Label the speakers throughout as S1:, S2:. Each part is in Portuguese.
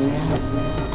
S1: Thank you.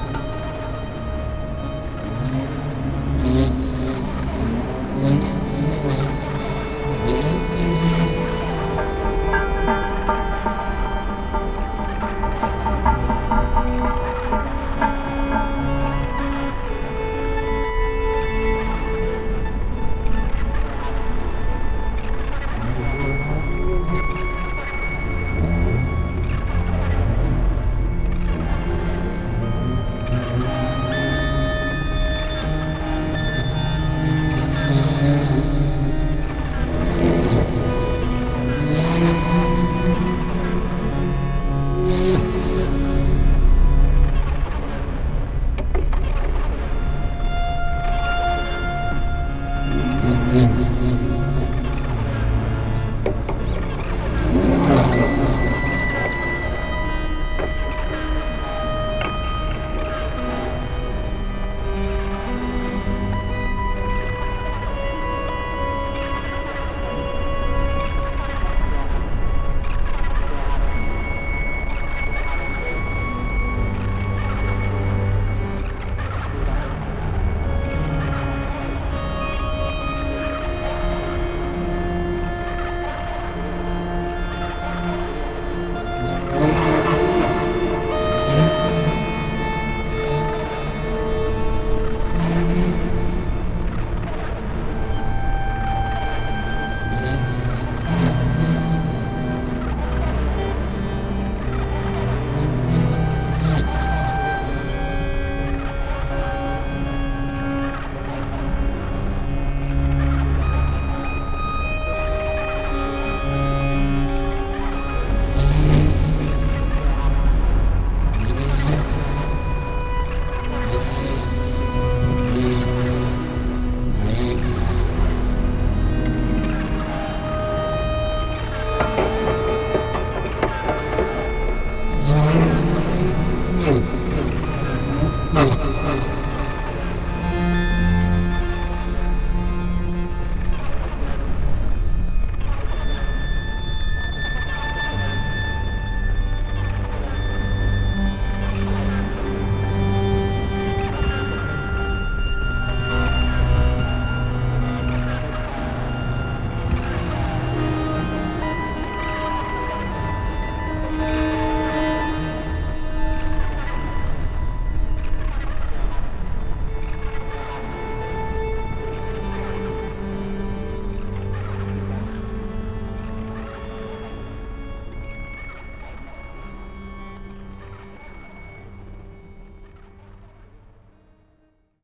S1: No.